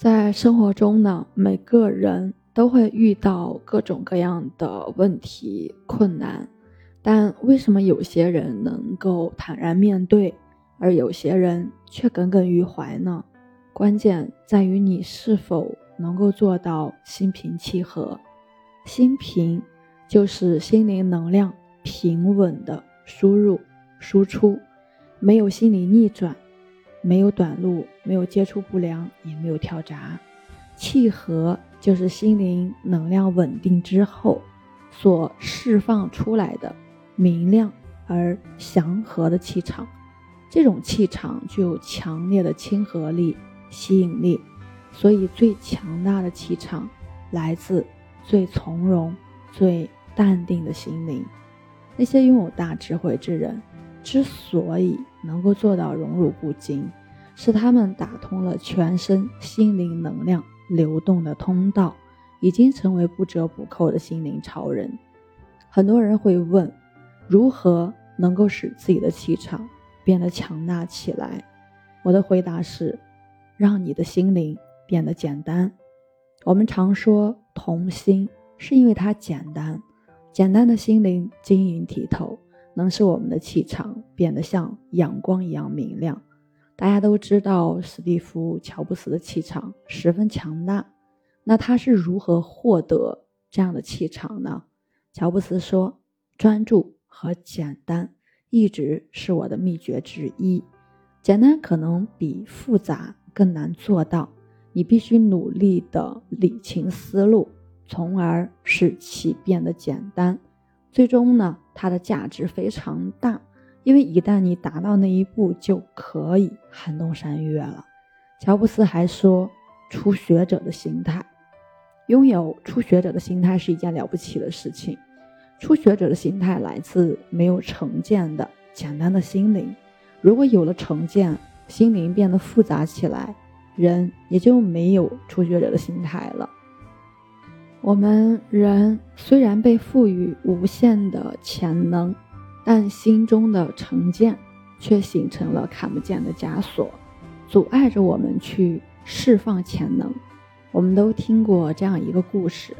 在生活中呢，每个人都会遇到各种各样的问题、困难，但为什么有些人能够坦然面对，而有些人却耿耿于怀呢？关键在于你是否能够做到心平气和。心平就是心灵能量平稳的输入输出，没有心理逆转。没有短路，没有接触不良，也没有跳闸。气和就是心灵能量稳定之后所释放出来的明亮而祥和的气场。这种气场具有强烈的亲和力、吸引力，所以最强大的气场来自最从容、最淡定的心灵。那些拥有大智慧之人。之所以能够做到荣辱不惊，是他们打通了全身心灵能量流动的通道，已经成为不折不扣的心灵超人。很多人会问，如何能够使自己的气场变得强大起来？我的回答是，让你的心灵变得简单。我们常说童心，是因为它简单，简单的心灵晶莹剔透。能使我们的气场变得像阳光一样明亮。大家都知道，史蒂夫·乔布斯的气场十分强大。那他是如何获得这样的气场呢？乔布斯说：“专注和简单一直是我的秘诀之一。简单可能比复杂更难做到，你必须努力的理清思路，从而使其变得简单。”最终呢，它的价值非常大，因为一旦你达到那一步，就可以撼动山岳了。乔布斯还说，初学者的心态，拥有初学者的心态是一件了不起的事情。初学者的心态来自没有成见的简单的心灵。如果有了成见，心灵变得复杂起来，人也就没有初学者的心态了。我们人虽然被赋予无限的潜能，但心中的成见却形成了看不见的枷锁，阻碍着我们去释放潜能。我们都听过这样一个故事：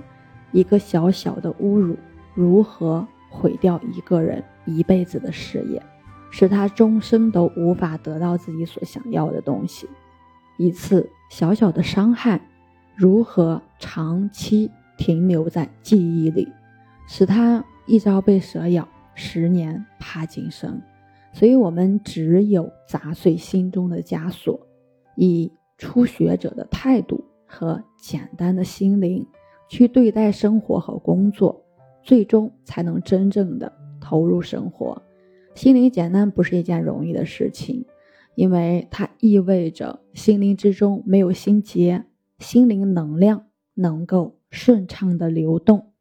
一个小小的侮辱如何毁掉一个人一辈子的事业，使他终生都无法得到自己所想要的东西；一次小小的伤害如何长期。停留在记忆里，使他一朝被蛇咬，十年怕井绳。所以，我们只有砸碎心中的枷锁，以初学者的态度和简单的心灵去对待生活和工作，最终才能真正的投入生活。心灵简单不是一件容易的事情，因为它意味着心灵之中没有心结，心灵能量能够。顺畅的流动，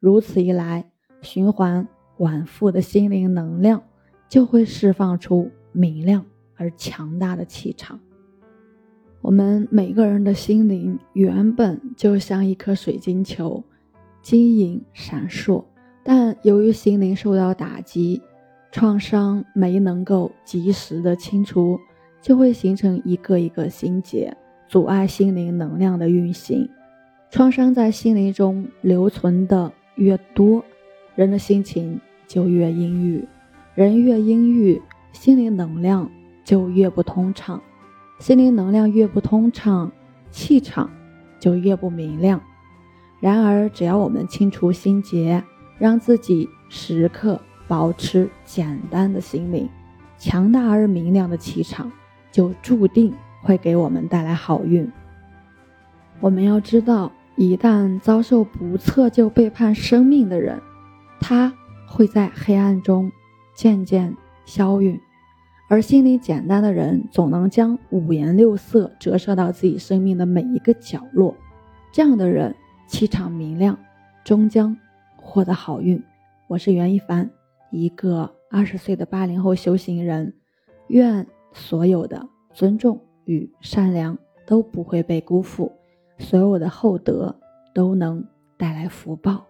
如此一来，循环往复的心灵能量就会释放出明亮而强大的气场。我们每个人的心灵原本就像一颗水晶球，晶莹闪烁，但由于心灵受到打击、创伤没能够及时的清除，就会形成一个一个心结，阻碍心灵能量的运行。创伤在心灵中留存的越多，人的心情就越阴郁，人越阴郁，心灵能量就越不通畅，心灵能量越不通畅，气场就越不明亮。然而，只要我们清除心结，让自己时刻保持简单的心灵，强大而明亮的气场就注定会给我们带来好运。我们要知道。一旦遭受不测就背叛生命的人，他会在黑暗中渐渐消陨；而心里简单的人，总能将五颜六色折射到自己生命的每一个角落。这样的人气场明亮，终将获得好运。我是袁一凡，一个二十岁的八零后修行人。愿所有的尊重与善良都不会被辜负。所有的厚德都能带来福报。